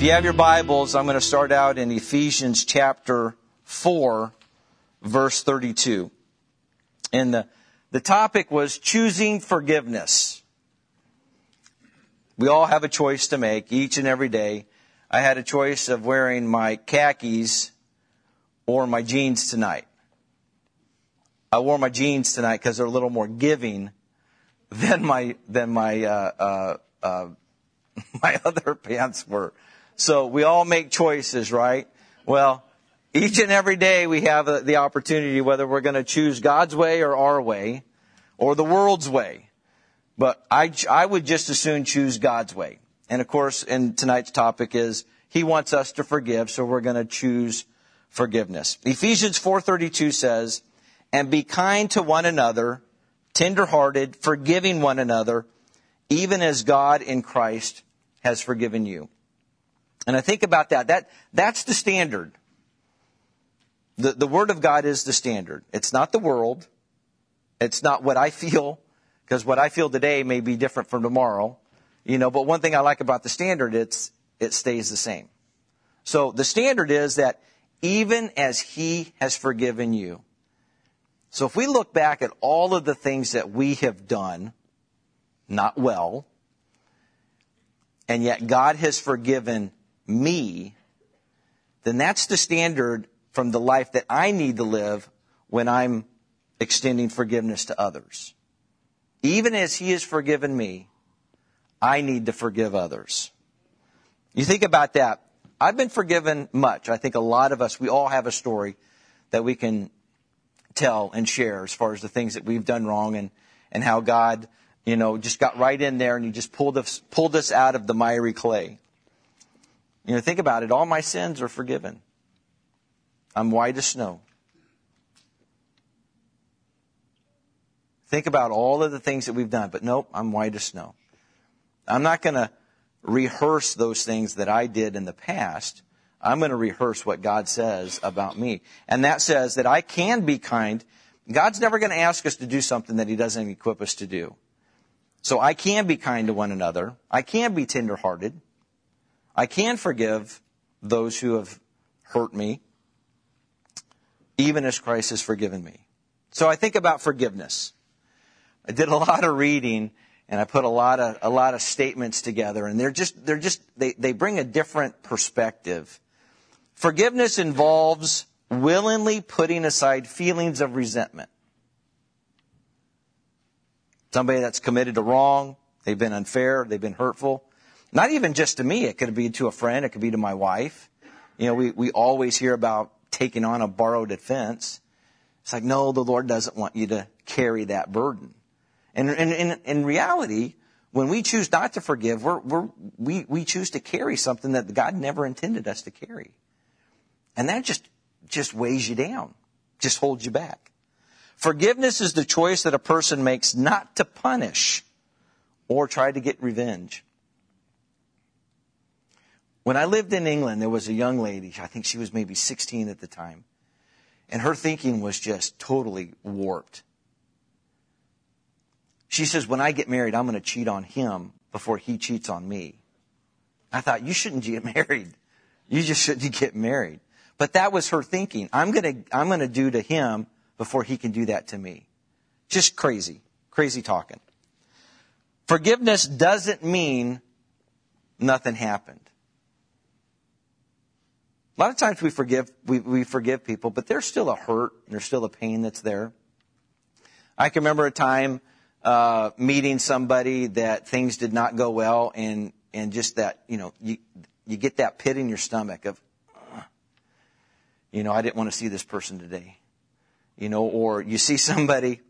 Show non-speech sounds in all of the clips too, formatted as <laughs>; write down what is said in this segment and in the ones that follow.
If you have your Bibles, I'm going to start out in Ephesians chapter 4, verse 32. And the, the topic was choosing forgiveness. We all have a choice to make each and every day. I had a choice of wearing my khakis or my jeans tonight. I wore my jeans tonight because they're a little more giving than my than my uh, uh, uh, <laughs> my other pants were. So we all make choices, right? Well, each and every day we have uh, the opportunity whether we're going to choose God's way or our way or the world's way. But I, I would just as soon choose God's way. And of course, in tonight's topic is He wants us to forgive, so we're going to choose forgiveness. Ephesians 4.32 says, And be kind to one another, tenderhearted, forgiving one another, even as God in Christ has forgiven you. And I think about that. That, that's the standard. The, the Word of God is the standard. It's not the world. It's not what I feel, because what I feel today may be different from tomorrow. You know, but one thing I like about the standard, it's, it stays the same. So the standard is that even as He has forgiven you. So if we look back at all of the things that we have done, not well, and yet God has forgiven me, then that's the standard from the life that I need to live when I'm extending forgiveness to others. Even as He has forgiven me, I need to forgive others. You think about that. I've been forgiven much. I think a lot of us, we all have a story that we can tell and share as far as the things that we've done wrong and, and how God, you know, just got right in there and He just pulled us, pulled us out of the miry clay. You know, think about it. All my sins are forgiven. I'm white as snow. Think about all of the things that we've done, but nope, I'm white as snow. I'm not going to rehearse those things that I did in the past. I'm going to rehearse what God says about me. And that says that I can be kind. God's never going to ask us to do something that He doesn't equip us to do. So I can be kind to one another. I can be tenderhearted. I can forgive those who have hurt me, even as Christ has forgiven me. So I think about forgiveness. I did a lot of reading and I put a lot of a lot of statements together and they're just they're just they, they bring a different perspective. Forgiveness involves willingly putting aside feelings of resentment. Somebody that's committed a wrong, they've been unfair, they've been hurtful. Not even just to me. It could be to a friend. It could be to my wife. You know, we, we always hear about taking on a borrowed offense. It's like, no, the Lord doesn't want you to carry that burden. And in reality, when we choose not to forgive, we're, we're, we, we choose to carry something that God never intended us to carry. And that just, just weighs you down, just holds you back. Forgiveness is the choice that a person makes not to punish or try to get revenge. When I lived in England, there was a young lady, I think she was maybe 16 at the time, and her thinking was just totally warped. She says, When I get married, I'm going to cheat on him before he cheats on me. I thought, You shouldn't get <laughs> married. You just shouldn't get married. But that was her thinking. I'm going to, I'm going to do to him before he can do that to me. Just crazy. Crazy talking. Forgiveness doesn't mean nothing happened. A lot of times we forgive, we, we forgive people, but there's still a hurt, and there's still a pain that's there. I can remember a time uh, meeting somebody that things did not go well, and and just that you know you you get that pit in your stomach of, uh, you know, I didn't want to see this person today, you know, or you see somebody.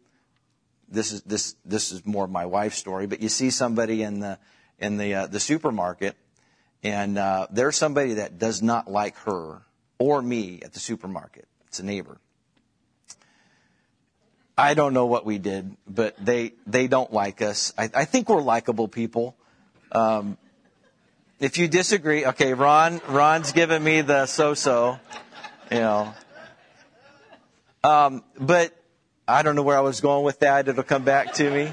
This is this this is more my wife's story, but you see somebody in the in the uh, the supermarket and uh, there's somebody that does not like her or me at the supermarket. It's a neighbor. I don't know what we did, but they they don't like us. I, I think we're likable people. Um, if you disagree, okay, Ron Ron's giving me the so-so, you know. Um, but I don't know where I was going with that. It'll come back to me.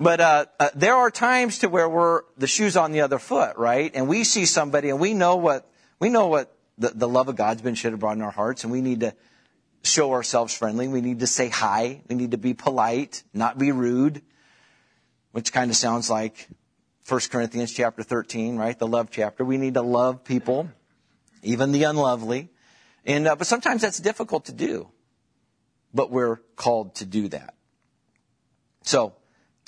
But uh, uh, there are times to where we're the shoes on the other foot, right? And we see somebody, and we know what we know what the, the love of God's been shed abroad in our hearts, and we need to show ourselves friendly. We need to say hi. We need to be polite, not be rude, which kind of sounds like 1 Corinthians chapter 13, right? The love chapter. We need to love people, even the unlovely. And uh, but sometimes that's difficult to do, but we're called to do that. So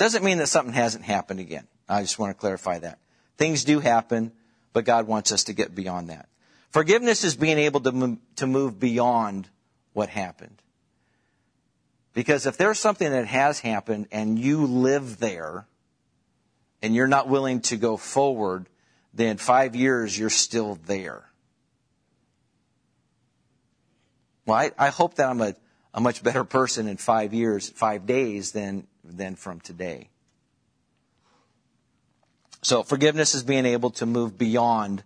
doesn't mean that something hasn't happened again. I just want to clarify that. Things do happen, but God wants us to get beyond that. Forgiveness is being able to move, to move beyond what happened. Because if there's something that has happened and you live there and you're not willing to go forward, then five years you're still there. Well, I, I hope that I'm a, a much better person in five years, five days than than from today. So forgiveness is being able to move beyond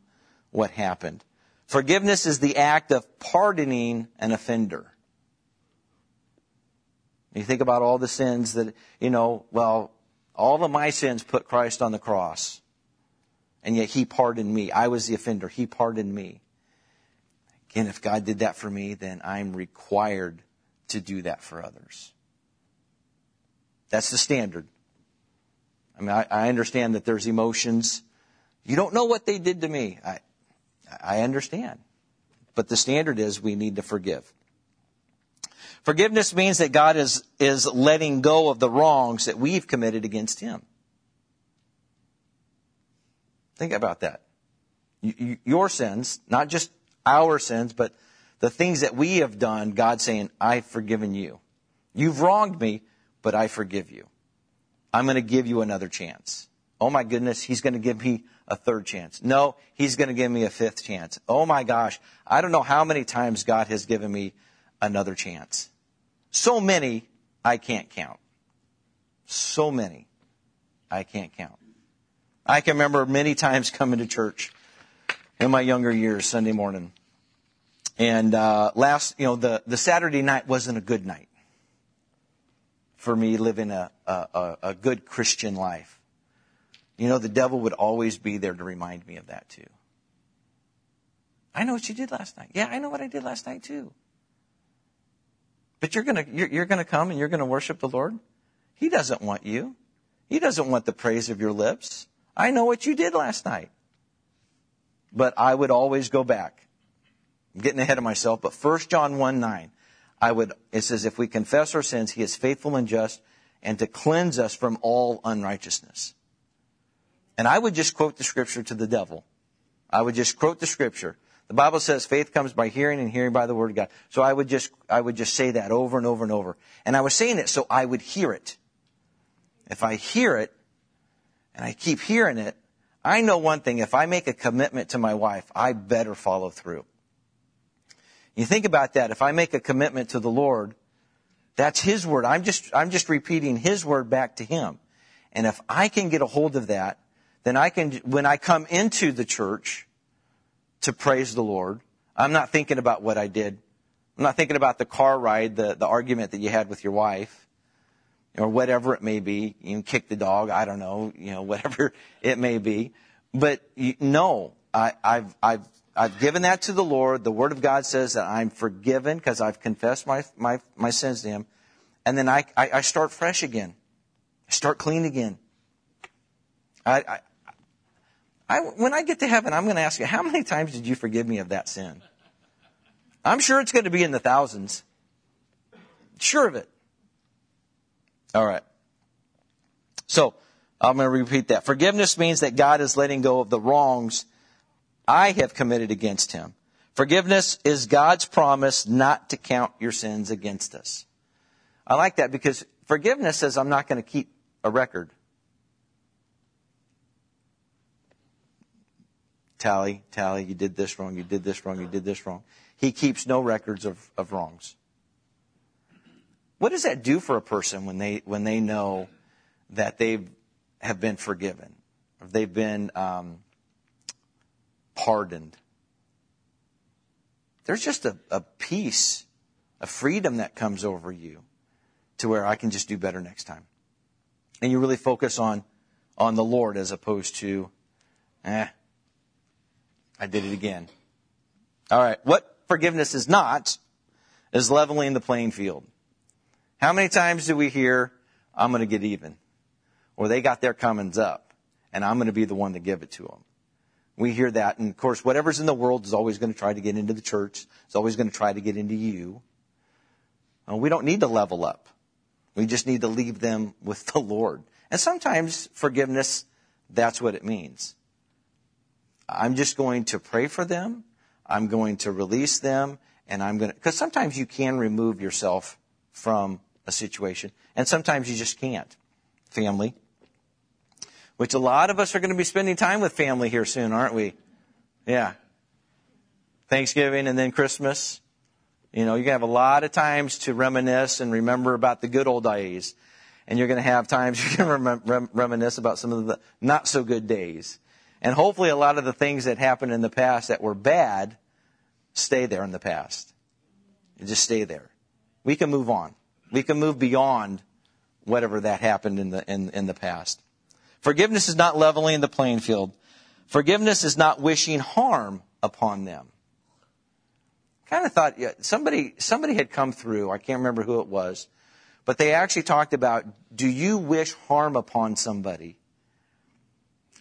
what happened. Forgiveness is the act of pardoning an offender. You think about all the sins that, you know, well, all of my sins put Christ on the cross. And yet he pardoned me. I was the offender. He pardoned me. Again, if God did that for me, then I'm required to do that for others. That's the standard. I mean, I, I, understand that there's emotions. You don't know what they did to me. I, I understand. But the standard is we need to forgive. Forgiveness means that God is, is letting go of the wrongs that we've committed against Him. Think about that. Your sins, not just our sins, but the things that we have done, God saying, I've forgiven you. You've wronged me, but I forgive you. I'm going to give you another chance. Oh my goodness, he's going to give me a third chance. No, he's going to give me a fifth chance. Oh my gosh, I don't know how many times God has given me another chance. So many, I can't count. So many, I can't count. I can remember many times coming to church in my younger years, Sunday morning. And uh, last, you know, the, the Saturday night wasn't a good night for me living a, a, a good Christian life. You know, the devil would always be there to remind me of that too. I know what you did last night. Yeah, I know what I did last night too. But you're gonna, you're, you're gonna come and you're gonna worship the Lord? He doesn't want you. He doesn't want the praise of your lips. I know what you did last night. But I would always go back. I'm getting ahead of myself, but 1 John 1 9. I would, it says, if we confess our sins, he is faithful and just and to cleanse us from all unrighteousness. And I would just quote the scripture to the devil. I would just quote the scripture. The Bible says faith comes by hearing and hearing by the word of God. So I would just, I would just say that over and over and over. And I was saying it so I would hear it. If I hear it and I keep hearing it, I know one thing. If I make a commitment to my wife, I better follow through. You think about that. If I make a commitment to the Lord, that's His word. I'm just, I'm just repeating His word back to Him. And if I can get a hold of that, then I can, when I come into the church to praise the Lord, I'm not thinking about what I did. I'm not thinking about the car ride, the, the argument that you had with your wife, or whatever it may be. You kick the dog. I don't know, you know, <laughs> whatever it may be. But you, no, I, I've, I've I've given that to the Lord. The Word of God says that I'm forgiven because I've confessed my, my, my sins to Him. And then I, I, I start fresh again. I start clean again. I, I, I, when I get to heaven, I'm going to ask you, how many times did you forgive me of that sin? I'm sure it's going to be in the thousands. Sure of it. All right. So, I'm going to repeat that. Forgiveness means that God is letting go of the wrongs I have committed against him. Forgiveness is God's promise not to count your sins against us. I like that because forgiveness says I'm not going to keep a record. Tally, tally, you did this wrong, you did this wrong, you did this wrong. He keeps no records of, of wrongs. What does that do for a person when they, when they know that they have been forgiven? Or they've been, um, pardoned. There's just a, a peace, a freedom that comes over you to where I can just do better next time. and you really focus on, on the Lord as opposed to, eh, I did it again. All right. What forgiveness is not is leveling the playing field. How many times do we hear, I'm going to get even? Or they got their comings up and I'm going to be the one to give it to them. We hear that. And of course, whatever's in the world is always going to try to get into the church. It's always going to try to get into you. Uh, we don't need to level up. We just need to leave them with the Lord. And sometimes forgiveness, that's what it means. I'm just going to pray for them. I'm going to release them and I'm going to, because sometimes you can remove yourself from a situation and sometimes you just can't. Family. Which a lot of us are going to be spending time with family here soon, aren't we? Yeah. Thanksgiving and then Christmas. You know, you're going to have a lot of times to reminisce and remember about the good old days. And you're going to have times you can rem- rem- reminisce about some of the not so good days. And hopefully a lot of the things that happened in the past that were bad stay there in the past. just stay there. We can move on. We can move beyond whatever that happened in the, in, in the past. Forgiveness is not leveling the playing field. Forgiveness is not wishing harm upon them. Kind of thought yeah, somebody somebody had come through. I can't remember who it was, but they actually talked about do you wish harm upon somebody?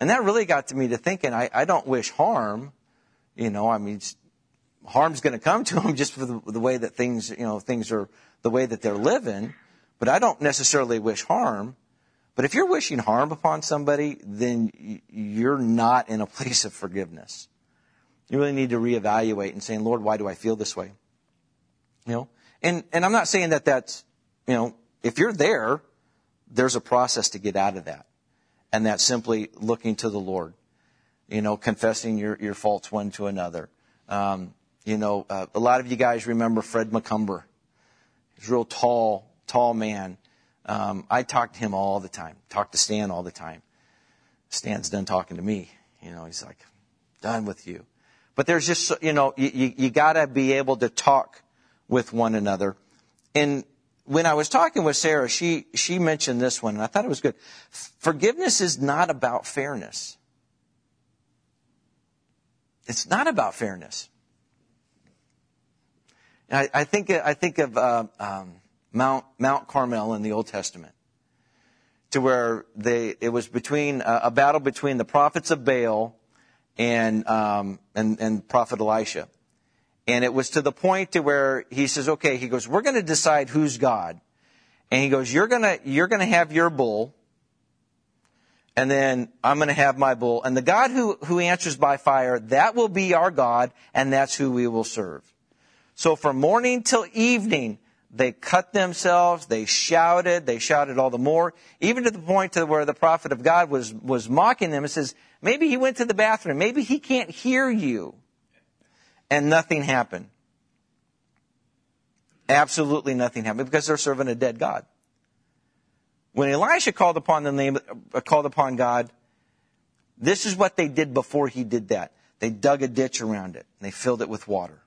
And that really got to me to thinking. I, I don't wish harm. You know, I mean, harm's going to come to them <laughs> just for the, the way that things you know things are the way that they're living. But I don't necessarily wish harm. But if you're wishing harm upon somebody, then you're not in a <laughs> place of forgiveness. You really need to reevaluate and saying, Lord, why do I feel this way? You know, and, and I'm not saying that that's, you know, if you're there, there's a process to get out of that. And that's simply looking to the Lord, you know, confessing your, your faults one to another. Um, you know, uh, a lot of you guys remember Fred McCumber. He's a real tall, tall man. Um, I talk to him all the time. Talk to Stan all the time. Stan's done talking to me. You know, he's like, done with you. But there's just, you know, you, you, gotta be able to talk with one another. And when I was talking with Sarah, she, she mentioned this one and I thought it was good. Forgiveness is not about fairness. It's not about fairness. I, I think, I think of, uh, um, Mount, Mount Carmel in the Old Testament to where they, it was between, uh, a battle between the prophets of Baal and, um, and, and prophet Elisha. And it was to the point to where he says, okay, he goes, we're going to decide who's God. And he goes, you're going to, you're going to have your bull. And then I'm going to have my bull. And the God who, who answers by fire, that will be our God. And that's who we will serve. So from morning till evening, they cut themselves, they shouted, they shouted all the more, even to the point to where the prophet of God was, was mocking them and says, maybe he went to the bathroom, maybe he can't hear you. And nothing happened. Absolutely nothing happened because they're serving a dead God. When Elisha called upon the name, uh, called upon God, this is what they did before he did that. They dug a ditch around it and they filled it with water.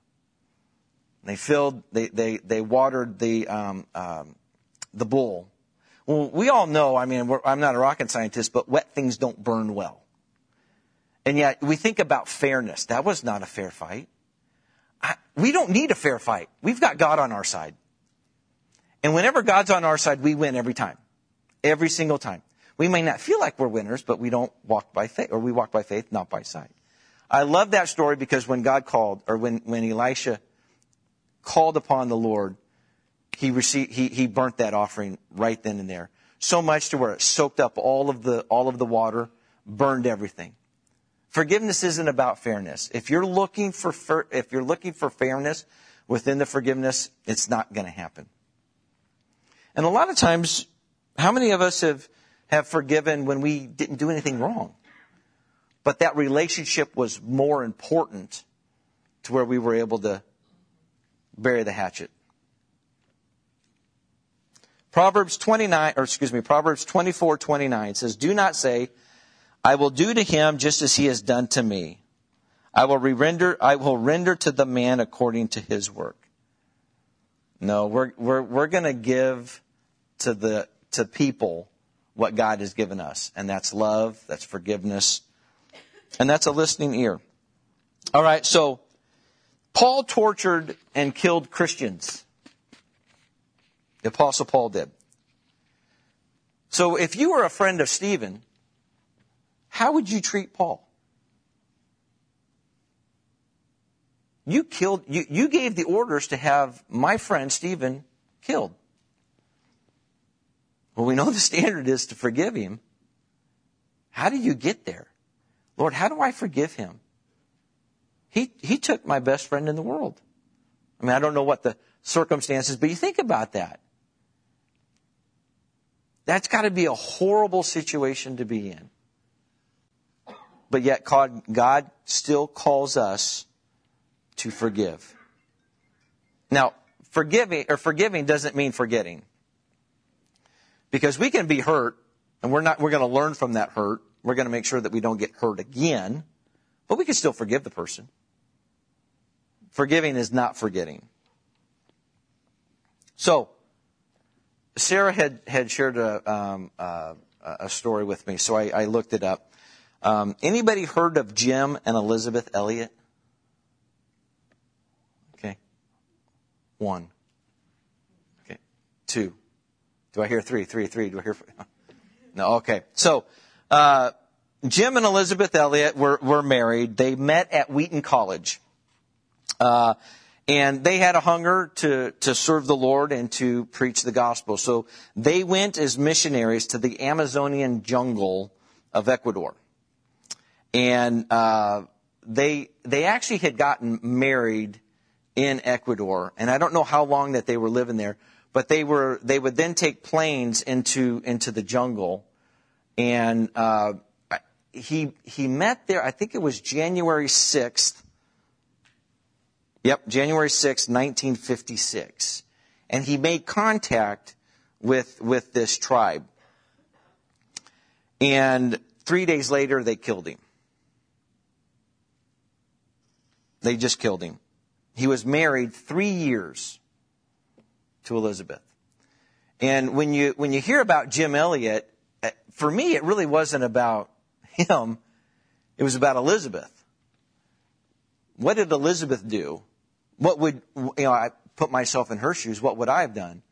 They filled, they, they, they watered the, um, um, the bull. Well, we all know, I mean, I'm not a rocket scientist, but wet things don't burn well. And yet we think about fairness. That was not a fair fight. I, we don't need a fair fight. We've got God on our side. And whenever God's on our side, we win every time. Every single time. We may not feel like we're winners, but we don't walk by faith, or we walk by faith, not by sight. I love that story because when God called, or when, when Elisha called upon the Lord, he received, he, he burnt that offering right then and there. So much to where it soaked up all of the, all of the water, burned everything. Forgiveness isn't about fairness. If you're looking for, if you're looking for fairness within the forgiveness, it's not going to happen. And a lot of times, how many of us have, have forgiven when we didn't do anything wrong? But that relationship was more important to where we were able to bury the hatchet. Proverbs 29, or excuse me, Proverbs 24, 29 says, Do not say, I will do to him just as he has done to me. I will render, I will render to the man according to his work. No, we're, we're, we're going to give to the, to people what God has given us. And that's love, that's forgiveness, and that's a listening ear. All right, so Paul tortured and killed Christians. The Apostle Paul did. So if you were a friend of Stephen, how would you treat Paul? You killed, you, you gave the orders to have my friend Stephen killed. Well, we know the standard is to forgive him. How do you get there? Lord, how do I forgive him? He, he took my best friend in the world. I mean, I don't know what the circumstances, but you think about that. That's got to be a horrible situation to be in. But yet God, still calls us to forgive. Now, forgiving or forgiving doesn't mean forgetting. Because we can be hurt and we're not, we're going to learn from that hurt. We're going to make sure that we don't get hurt again, but we can still forgive the person. Forgiving is not forgetting. So, Sarah had, had shared a, um, uh, a story with me, so I, I looked it up. Um, anybody heard of Jim and Elizabeth Elliot? Okay. One. Okay. Two. Do I hear three? Three, three. Do I hear? Four? <laughs> No. Okay. So, uh, Jim and Elizabeth Elliot were, were married. They met at Wheaton College. Uh, and they had a hunger to, to serve the Lord and to preach the gospel. So they went as missionaries to the Amazonian jungle of Ecuador. And, uh, they, they actually had gotten married in Ecuador. And I don't know how long that they were living there, but they were, they would then take planes into, into the jungle. And, uh, he, he met there, I think it was January 6th. Yep, January 6th, 1956. And he made contact with, with this tribe. And three days later, they killed him. They just killed him. He was married three years to Elizabeth. And when you, when you hear about Jim Elliot, eh, for me, it really wasn't about him. It was about Elizabeth. What did Elizabeth do? What would, you know, I put myself in her shoes. What would I have done?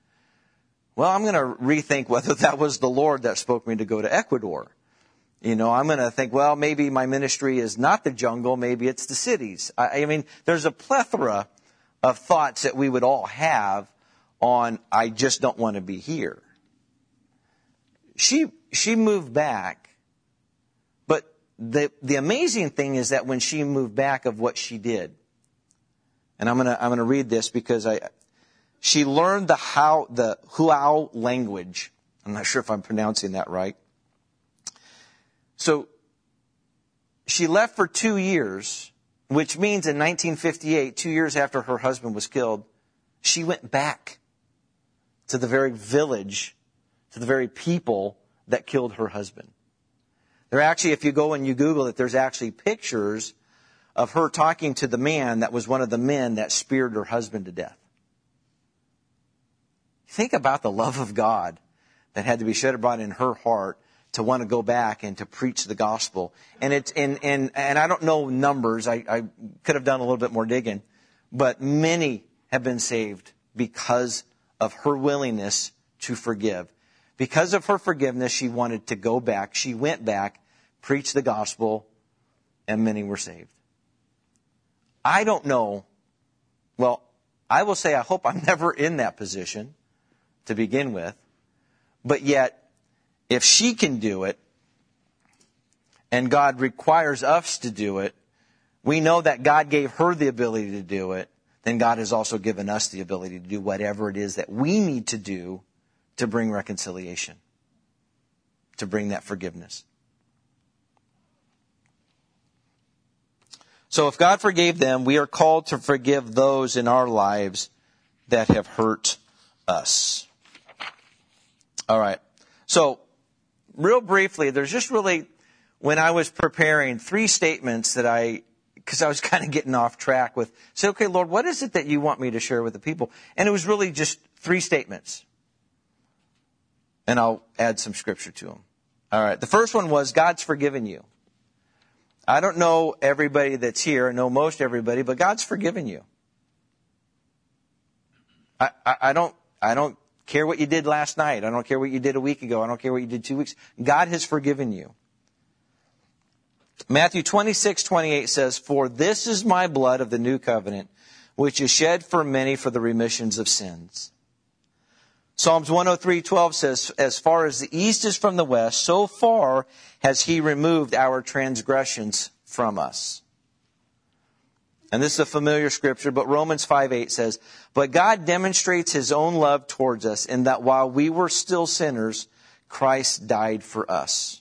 Well, I'm going to rethink whether <laughs> that was the Lord that spoke me to go to Ecuador. You know, I'm going to think, well, maybe my ministry is not the jungle, maybe it's the cities. I, I mean, there's a plethora of thoughts that we would all have on, I just don't want to be here. She, she moved back, but the, the amazing thing is that when she moved back of what she did, and I'm gonna, I'm gonna read this because I, she learned the how, the Huao language. I'm not sure if I'm pronouncing that right. So she left for two years, which means in 1958, two years after her husband was killed, she went back to the very village, to the very people that killed her husband. There actually, if you go and you Google it, there's actually pictures of her talking to the man that was one of the men that speared her husband to death. Think about the love of God that had to be shed abroad in her heart to want to go back and to preach the gospel. And it's, and, and, and I don't know numbers. I, I could have done a little bit more digging, but many have been saved because of her willingness to forgive. Because of her forgiveness, she wanted to go back. She went back, preached the gospel, and many were saved. I don't know. Well, I will say I hope I'm <laughs> never in that position to begin with. But yet, if she can do it, and God requires us to do it, we know that God gave her the ability to do it, then God has also given us the ability to do whatever it is that we need to do to bring reconciliation, to bring that forgiveness. So if God forgave them, we are called to forgive those in our lives that have hurt us. All right. So real briefly, there's just really, when I was preparing, three statements that I, because I was <laughs> kind of getting off track with, say, okay, Lord, what is it that you want me to share with the people? And it was really just three statements. And I'll add some scripture to them. All right. The first one was God's forgiven you. I don't know everybody that's here. I know most everybody, but God's forgiven you. I, I, I don't, I don't care what you did last night. I don't care what you did a week ago. I don't care what you did two weeks. God has forgiven you. Matthew 26, 28 says, For this is my blood of the new covenant, which is shed for many for the remissions of sins. Psalms 103:12 says, "As far as the east is from the west, so far has he removed our transgressions from us." And this is a familiar scripture, but Romans 5:8 says, "But God demonstrates his own love towards us in that while we were still sinners, Christ died for us."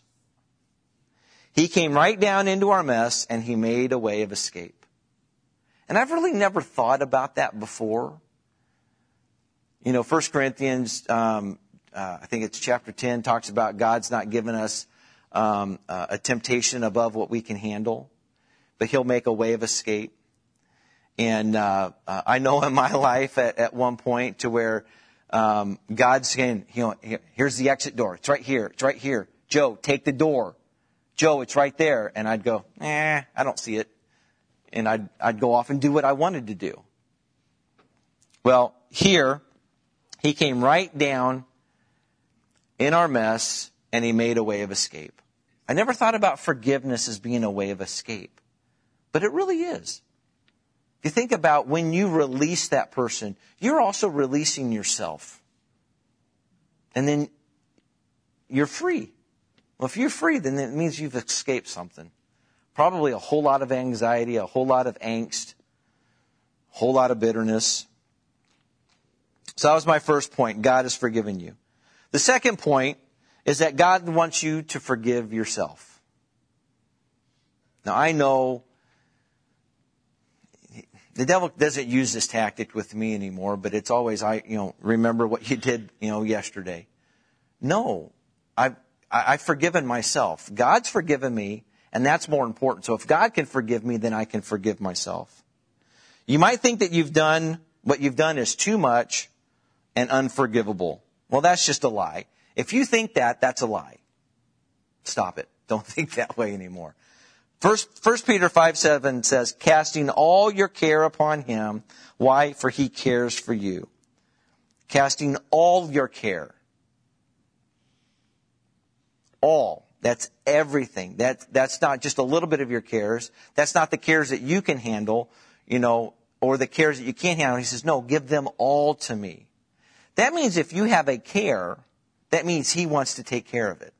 He came right down into our mess and he made a way of escape. And I've really never thought about that before. You know, 1 Corinthians, um, uh, I think it's chapter 10, talks about God's not given us um, uh, a temptation above what we can handle, but He'll make a way of escape. And uh, uh I know in my life at, at one point to where um, God's saying, you know, here's the exit door. It's right here. It's right here. Joe, take the door. Joe, it's right there. And I'd go, eh, I don't see it. And I'd, I'd go off and do what I wanted to do. Well, here, he came right down in our mess and he made a way of escape. I never thought about forgiveness as being a way of escape, but it really is. If you think about when you release that person, you're also releasing yourself. And then you're free. Well, if you're free, then it means you've escaped something. Probably a whole lot of anxiety, a whole lot of angst, a whole lot of bitterness. So that was my first point. God has forgiven you. The second point is that God wants you to forgive yourself. Now I know the devil doesn't use this tactic with me anymore, but it's always, I, you know, remember what you did, you know, yesterday. No, I've, I've forgiven myself. God's forgiven me, and that's more important. So if God can forgive me, then I can forgive myself. You might think that you've done, what you've done is too much, and unforgivable. Well, that's just a lie. If you think that, that's a lie. Stop it. <laughs> Don't think that way anymore. First, First Peter 5 7 says, casting all your care upon him. Why? For he cares for you. Casting all your care. All. That's everything. That, that's not just a little bit of your cares. That's not the cares that you can handle, you know, or the cares that you can't handle. He says, no, give them all to me. That means if you have a care, that means He wants to take care of it.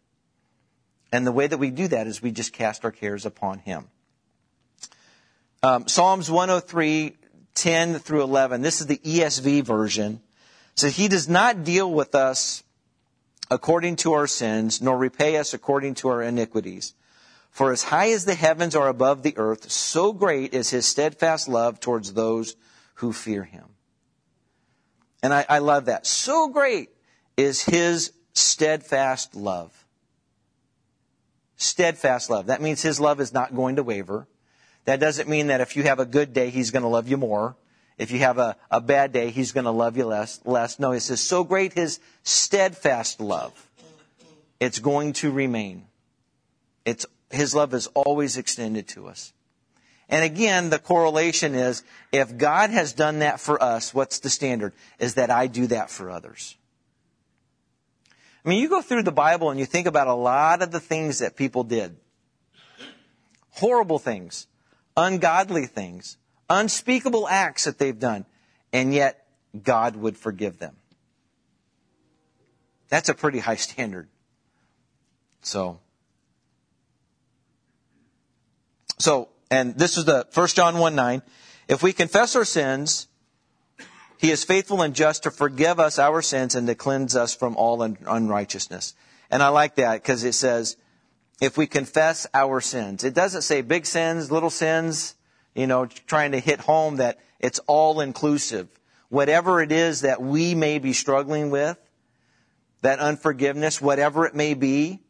And the way that we do that is we just cast our cares upon Him. Um, Psalms 103, 10 through 11. This is the ESV version. So He does not deal with us according to our sins, nor repay us according to our iniquities. For as high as the heavens are above the earth, so great is his steadfast love towards those who fear him. And I, I love that. So great is his steadfast love. Steadfast love. That means his love is not going to waver. That doesn't mean that if you have a good day, he's going to love you more. If you have a, a bad day, he's going to love you less, less. No, he says, so great his steadfast love. It's going to remain. It's, his love is always extended to us. And again, the correlation is if God has done that for us, what's the standard? Is that I do that for others. I mean, you go through the Bible and you think about a lot of the things that people did. Horrible things, ungodly things, unspeakable acts that they've done, and yet God would forgive them. That's a pretty high standard. So, so and this is the 1 John 1 9. If we confess our sins, he is faithful and just to forgive us our sins and to cleanse us from all unrighteousness. And I like that because it says, if we confess our sins. It doesn't say big sins, little sins, you know, trying to hit home that it's all inclusive. Whatever it is that we may be struggling with, that unforgiveness, whatever it may be,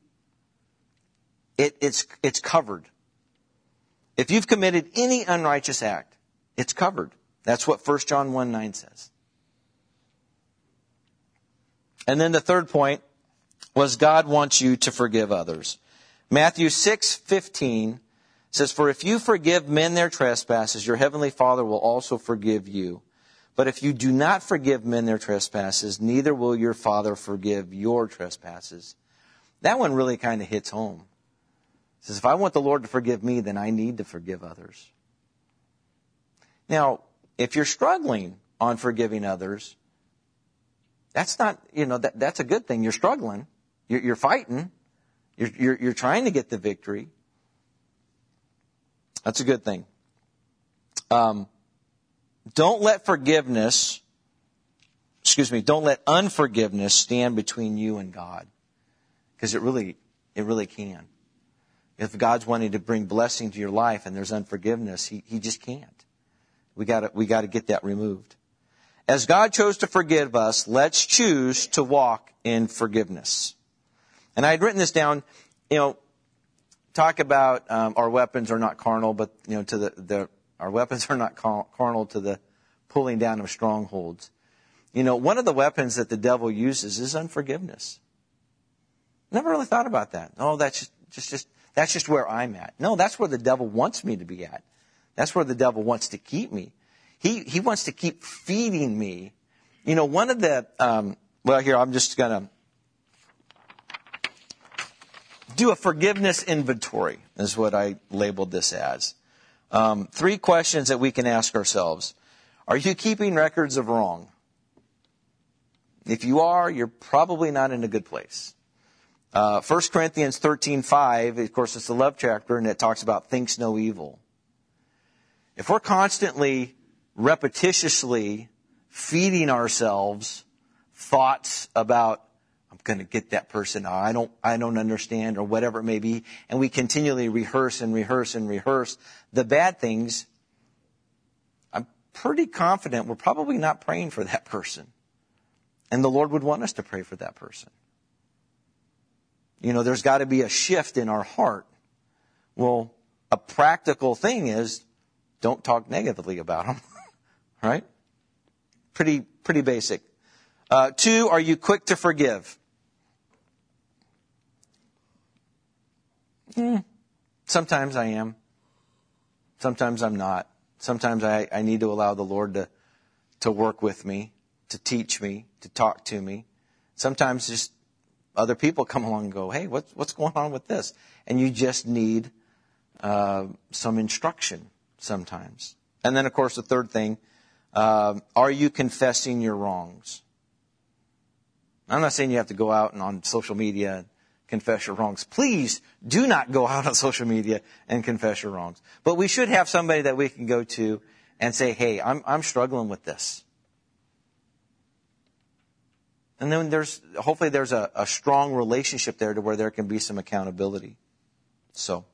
it, it's, it's covered. If you've committed any unrighteous act, it's covered. That's what 1 John 1 9 says. And then the third point was God wants you to forgive others. Matthew 6:15 says, For if you forgive men their trespasses, your heavenly Father will also forgive you. But if you do not forgive men their trespasses, neither will your Father forgive your trespasses. That one really kind of hits home. Says, if I want the Lord to forgive me, then I need to forgive others. Now, if you're struggling on forgiving others, that's not, you know, that, that's a good thing. You're struggling. You're, you're fighting. You're, you're, you're trying to get the victory. That's a good thing. Um, don't let forgiveness, excuse me, don't let unforgiveness stand between you and God. Because it really, it really can. If God's wanting to bring blessing to your life and there's unforgiveness, He, he just can't. We gotta, we gotta get that removed. As God chose to forgive us, let's choose to walk in forgiveness. And I had written this down, you know, talk about um, our weapons are not carnal, but you know, to the, the our weapons are not carnal to the pulling down of strongholds. You know, one of the weapons that the devil uses is unforgiveness. Never really thought about that. Oh, that's just, just, just that's just where I'm at. No, that's where the devil wants me to be at. That's where the devil wants to keep me. He he wants to keep feeding me. You know, one of the um, well, here I'm just gonna do a forgiveness inventory, is what I labeled this as. Um, three questions that we can ask ourselves. Are you keeping records of wrong? If you are, you're probably not in a good place. Uh, 1 Corinthians 13.5, of course, it's the love chapter, and it talks about thinks no evil. If we're constantly, repetitiously feeding ourselves thoughts about I'm going to get that person. I don't, I don't understand or whatever it may be. And we continually rehearse and rehearse and rehearse the bad things. I'm pretty confident we're probably not praying for that person. And the Lord would want us to pray for that person. You know, there's got to be a shift in our heart. Well, a practical thing is don't talk negatively about them, <laughs> right? Pretty, pretty basic. Uh, two, are you quick to forgive? Mm, sometimes I am. Sometimes I'm not. Sometimes I, I need to allow the Lord to, to work with me, to teach me, to talk to me. Sometimes just other people come along and go, hey, what's, what's going on with this? And you just need uh, some instruction sometimes. And then, of course, the third thing, uh, are you confessing your wrongs? I'm not saying you have to go out and on social media confess your wrongs. Please do not go out on <laughs> social media and confess your wrongs. But we should have somebody that we can go to and say, hey, I'm, I'm struggling with this. And then there's, hopefully there's a, a strong relationship there to where there can be some accountability. So,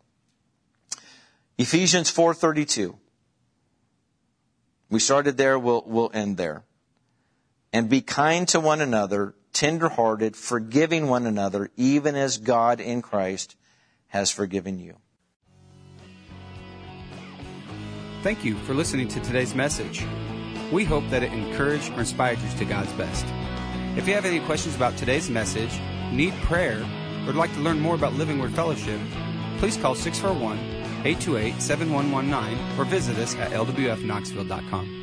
Ephesians 4.32. We started there, we'll, we'll end there. And be kind to one another, tenderhearted, forgiving one another, even as God in Christ has forgiven you. Thank you for listening to today's message. We hope that it encouraged or inspired you to God's best. If you have any questions about today's message, need prayer, or would like to learn more about Living Word Fellowship, please call 641 828 7119 or visit us at lwfknoxville.com.